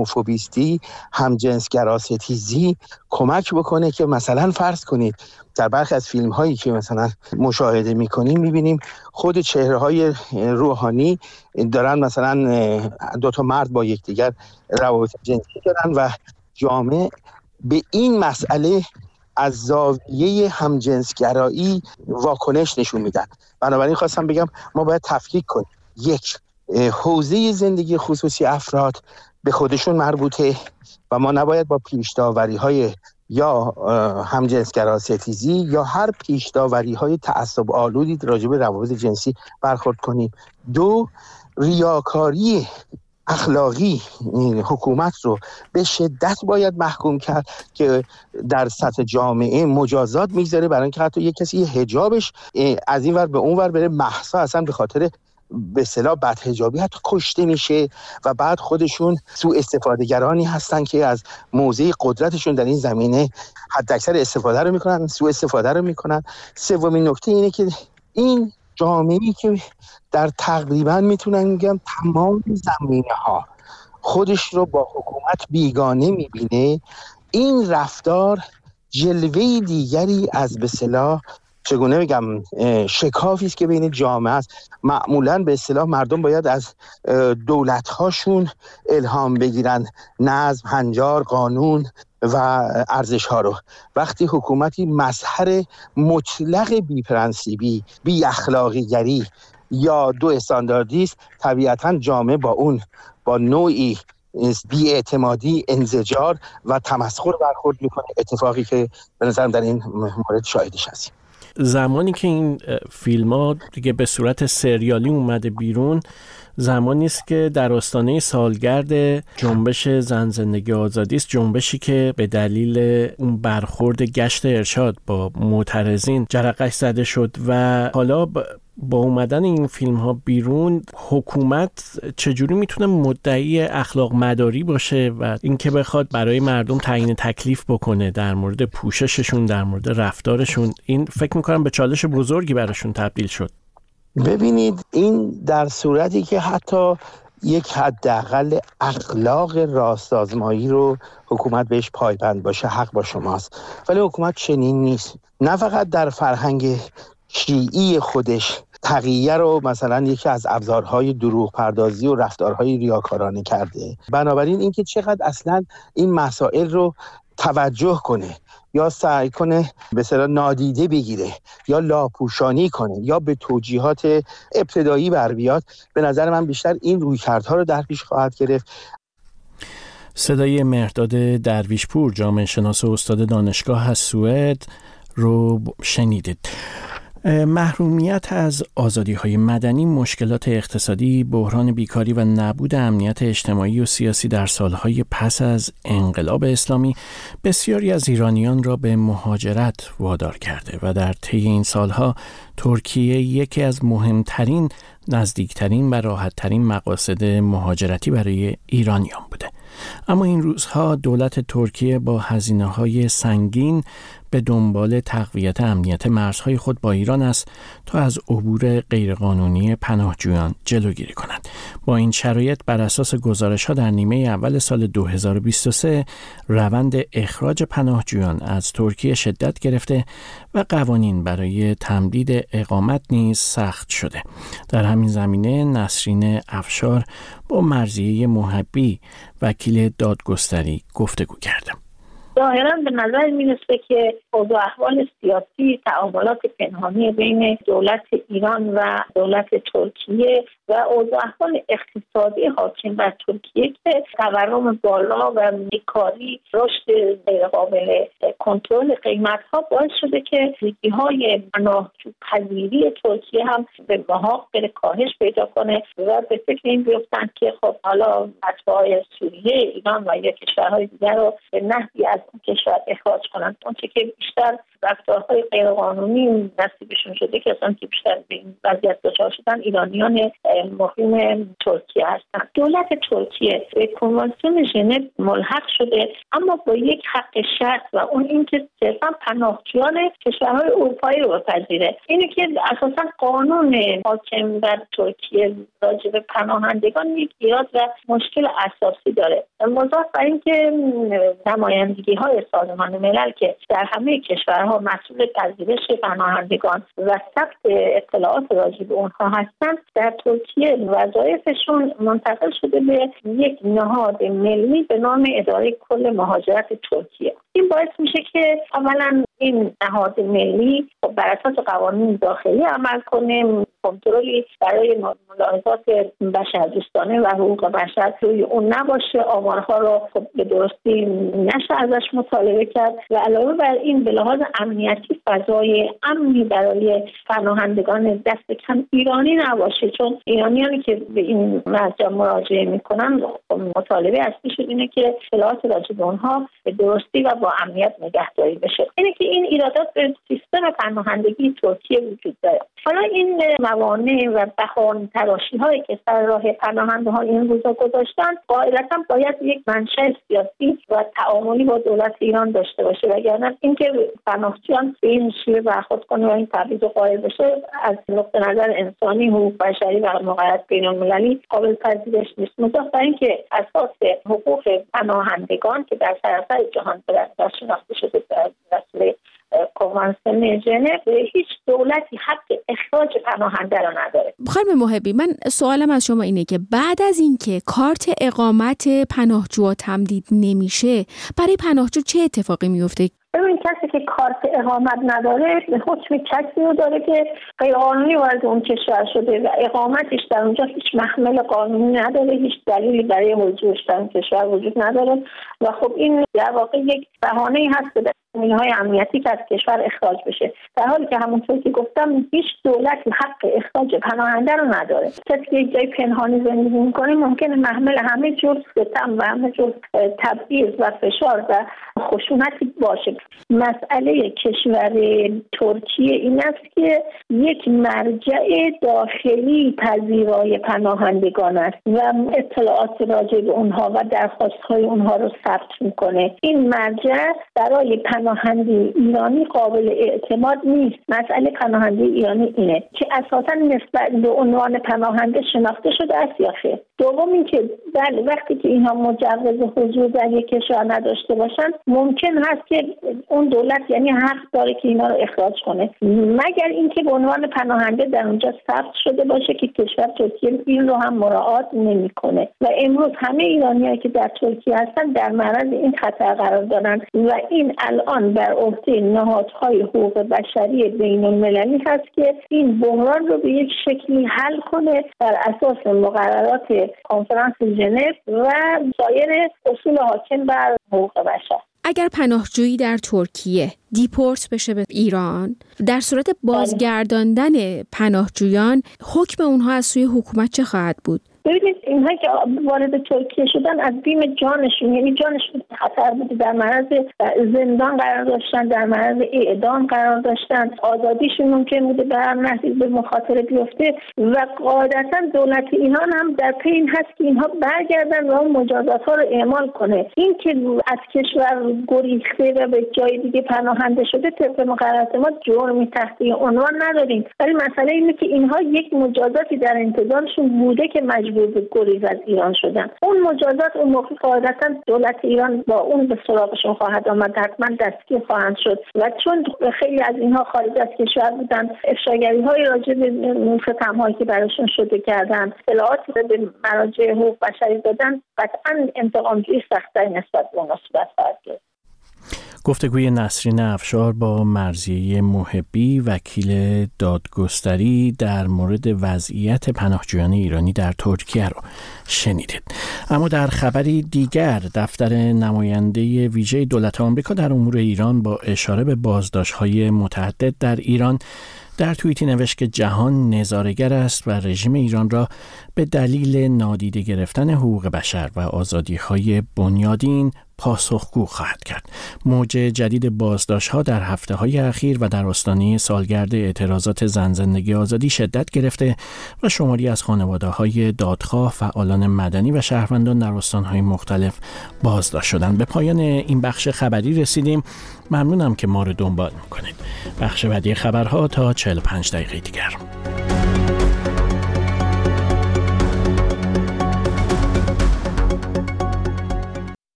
هوموفوبیستی همجنسگرا ستیزی کمک بکنه که مثلا فرض کنید در برخی از فیلم هایی که مثلا مشاهده می‌کنیم می‌بینیم خود چهره های روحانی دارن مثلا دو تا مرد با یکدیگر روابط جنسی دارن و جامعه به این مسئله از زاویه همجنسگرایی واکنش نشون میدن. بنابراین خواستم بگم ما باید تفکیک کنیم. یک حوزه زندگی خصوصی افراد به خودشون مربوطه و ما نباید با پیشداوری های یا همجنسگرا ستیزی یا هر پیشداوری های تعصب آلودی راجع به روابط جنسی برخورد کنیم. دو ریاکاری اخلاقی حکومت رو به شدت باید محکوم کرد که در سطح جامعه مجازات می‌گذاره برای اینکه حتی یه کسی حجابش از این ور به اون ور بره محسا اصلا به خاطر به صلاح بدهجابی حتی کشته میشه و بعد خودشون سو استفادهگرانی هستن که از موضع قدرتشون در این زمینه حد اکثر استفاده رو می‌کنن سو استفاده رو می‌کنن. سومین نکته اینه که این جامعه که در تقریبا می‌تونن میگم تمام زمینه ها خودش رو با حکومت بیگانه می‌بینه این رفتار جلوه دیگری از به چگونه بگم شکافی است که بین جامعه است. معمولا به اصطلاح مردم باید از دولت هاشون الهام بگیرن. نظم هنجار قانون و ارزش ها رو. وقتی حکومتی مظهر مطلق بی پرنسیبی بی اخلاقی گری یا دو استانداردی است طبیعتا جامعه با اون با نوعی اعتمادی انزجار و تمسخر برخورد می‌کنه. اتفاقی که به نظرم در این مورد شاهدش هستیم. زمانی که این فیلم ها دیگه به صورت سریالی اومده بیرون زمانی است که در آستانه سالگرد جنبش زن زندگی آزادی است جنبشی که به دلیل اون برخورد گشت ارشاد با معترضین جرقش زده شد و حالا با اومدن این فیلم ها بیرون حکومت چجوری می‌تونه مدعی اخلاق مداری باشه و اینکه بخواد برای مردم تعیین تکلیف بکنه در مورد پوشششون در مورد رفتارشون این فکر می‌کنم به چالش بزرگی براشون تبدیل شد. ببینید این در صورتی که حتی یک حداقل اخلاق راست آزمایی رو حکومت بهش پایبند باشه حق با شماست. ولی حکومت چنین نیست. نه فقط در فرهنگ شیعی خودش تقیه رو مثلا یکی از ابزارهای دروغ پردازی و رفتارهای ریاکارانه کرده. بنابراین اینکه چقدر اصلا این مسائل رو توجه کنه یا سعی کنه به صلاح نادیده بگیره یا لاپوشانی کنه یا به توجیهات ابتدایی بر بیاد به نظر من بیشتر این رویکردها رو در پیش خواهد گرفت. صدای مهرداد درویشپور جامعه شناس و استاد دانشگاه از سوئد رو شنیدید. محرومیت از آزادی های مدنی، مشکلات اقتصادی، بحران بیکاری و نبود امنیت اجتماعی و سیاسی در سالهای پس از انقلاب اسلامی بسیاری از ایرانیان را به مهاجرت وادار کرده و در طی این سالها ترکیه یکی از مهمترین، نزدیکترین و راحتترین مقاصد مهاجرتی برای ایرانیان بوده. اما این روزها دولت ترکیه با هزینه های سنگین به دنبال تقویت امنیت مرزهای خود با ایران است تا از عبور غیرقانونی پناهجویان جلوگیری کند. با این شرایط بر اساس گزارش ها در نیمه اول سال 2023 روند اخراج پناهجویان از ترکیه شدت گرفته و قوانین برای تمدید اقامت نیز سخت شده. در همین زمینه نسرین افشار با مرزیه محبی وکیل دادگستری گفتگو کردم ظاهرا به نظر می‌رسه که اوضاع احوال سیاسی تعاملات پنهانی بین دولت ایران و دولت ترکیه و اوضاع احوال اقتصادی حاکم بر ترکیه که تورم بالا و بیکاری رشد غیرقابل کنترل قیمت ها باعث شده که ریگی های پذیری ترکیه هم به محاق بره کاهش پیدا کنه و به فکر این بیفتن که خب حالا اتباع سوریه ایران و یا کشورهای دیگر رو به نحوی کشور اخراج کنند اونچه که بیشتر رفتارهای غیرقانونی نصیبشون شده که اصلا که بیشتر به این وضعیت دچار شدن ایرانیان مقیم ترکیه هستند دولت ترکیه به کنوانسیون ژنو ملحق شده اما با یک حق شرط و اون اینکه صرفا پناهجویان کشورهای اروپایی رو بپذیره. اینه که اساسا قانون حاکم بر ترکیه راجع به پناهندگان یک ایراد و مشکل اساسی داره. مضاف بر اینکه نمایندگی های سازمان ملل که در همه کشورها مسئول پذیرش پناهندگان و ثبت اطلاعات راجع به اونها هستند در ترکیه وظایفشون منتقل شده به یک نهاد ملی به نام اداره کل مهاجرت ترکیه. این باعث میشه که اولا این نهاد ملی خب بر اساس قوانین داخلی عمل کنه کنترلی برای ملاحظات بشر دوستانه و حقوق بشر روی اون نباشه. آمارها رو خب به درستی نشه ازش مطالبه کرد و علاوه بر این به لحاظ امنیتی فضای امنی برای پناهندگان دست کم ایرانی نباشه. چون ایرانیانی که به این مرجع مراجعه می‌کنن خب مطالبه اصلیشون اینه که اطلاعات راجع به اونها به درستی و با امنیت نگهداری بشه. اینه که این ایرادات به سیستم پناهندگی ترکیه وجود داره. حالا این موانع و بهان تراشی هایی که سر راه پناهنده ها این روزا گذاشتن قاعدتا باید یک منشأ سیاسی و تعاملی با دولت ایران داشته باشه. وگرنه اینکه پناهجویان به این شیوه برخورد کنه و این تبعیض قائل بشه از نقطه نظر انسانی حقوق بشری و مقررات بین المللی قابل پذیرش نیست. مضاف بر اینکه اساس حقوق پناهندگان که در سراسر جهان در شناخته شده در کنوانسیون ژنو هیچ دولتی حق اخراج پناهنده را نداره. خانم محبی من سوالم از شما اینه که بعد از اینکه کارت اقامت پناهجو تمدید نمیشه برای پناهجو چه اتفاقی میفته؟ ببین کسی که کارت اقامت نداره حکم کسی رو داره که قانونی وارد اون کشور شده و اقامتش در اونجا هیچ محمل قانونی نداره هیچ دلیلی برای حضورش در اون کشور وجود نداره. و خب این در واقع یک بهانه هست که های امنیتی که از کشور اخراج بشه. در حالی که همونطور که گفتم هیچ دولتی حق اخراج پناهنده رو نداره. کسی که جای پنهانی زندگی می‌کنه ممکنه محمل همه جور ستم و همه جور تبعیض و فشار و خشونتی باشه. مسئله کشور ترکیه این است که یک مرجع داخلی پذیرای پناهندگان است و اطلاعات راجع به اونها و درخواست های اونها رو ثبت می‌کنه. این مرجع برای پناهنده ایرانی قابل اعتماد نیست. مسئله پناهنده ایرانی اینه که اساسا نسبت به عنوان پناهنده شناخته شده است یا خیر. دوم اینکه بله وقتی که اینها مجوز حضور در یک کشور نداشته باشن ممکن هست که اون دولت یعنی حق داره که اینا رو اخراج کنه. مگر اینکه به عنوان پناهنده در اونجا ثبت شده باشه که کشور ترکیه این رو هم مراعات نمی‌کنه. و امروز همه ایرانیایی که در ترکیه هستن در معرض این خطر قرار دارن. و این الان بر عهده نهادهای حقوق بشری بین المللی هست که این بحران رو به یک شکلی حل کنه بر اساس مقررات کنفرانس ژنو و سایر اصول حاکم بر حقوق بشر اگر پناهجویی در ترکیه دیپورت بشه به ایران در صورت. بازگرداندن پناهجویان حکم اونها از سوی حکومت چه خواهد بود ببینید اینها که وارد ترکیه شدن از بیم جانشون یعنی جانشون خطر بوده در معرض زندان قرار داشتن در معرض اعدام قرار داشتن آزادیشون ممکن بوده به نحوی به مخاطره بیفته و قاعدتا دولت ایران هم در پی این هست که اینها برگردن و اون مجازات ها رو اعمال کنه. این که از کشور گریخته و به جای دیگه پناهنده شده طبق مقررات ما جرمی تحتی عنوان نداریم. ولی مسئله اینه که اینها یک مجازاتی در انتظارشون بوده که مجبور به گریز از ایران شدن. اون مجازات اون موقع قاعدتا دولت ایران با اون به سراغشون خواهد آمد. حتما دستگیر خواهند شد. و چون خیلی از اینها خارج از کشور بودن افشاگری های راجع به ستم هایی که براشون شده کردن اطلاعات به مراجع حقوق بشری دادن قطعا انتقامجویی سختتری نسبت به اونها صورت خواهد گفتگوی نسرین افشار با مرزیه محبی وکیل دادگستری در مورد وضعیت پناهجویان ایرانی در ترکیه رو شنیدید. اما در خبری دیگر دفتر نماینده ویژه دولت آمریکا در امور ایران با اشاره به های متعدد در ایران در توییتی نوشت که جهان نظارگر است و رژیم ایران را به دلیل نادیده گرفتن حقوق بشر و آزادی های بنیادین پاسخگو خواهد کرد. موج جدید بازداشت ها در هفته های اخیر و در آستانه سالگرد اعتراضات زن زندگی آزادی شدت گرفته و شماری از خانواده های دادخواه، فعالان مدنی و شهروندان در های مختلف بازداشت شدند. به پایان این بخش خبری رسیدیم. ممنونم که ما رو دنبال می‌کنید. بخش بعدی خبرها تا 45 دقیقه دیگر.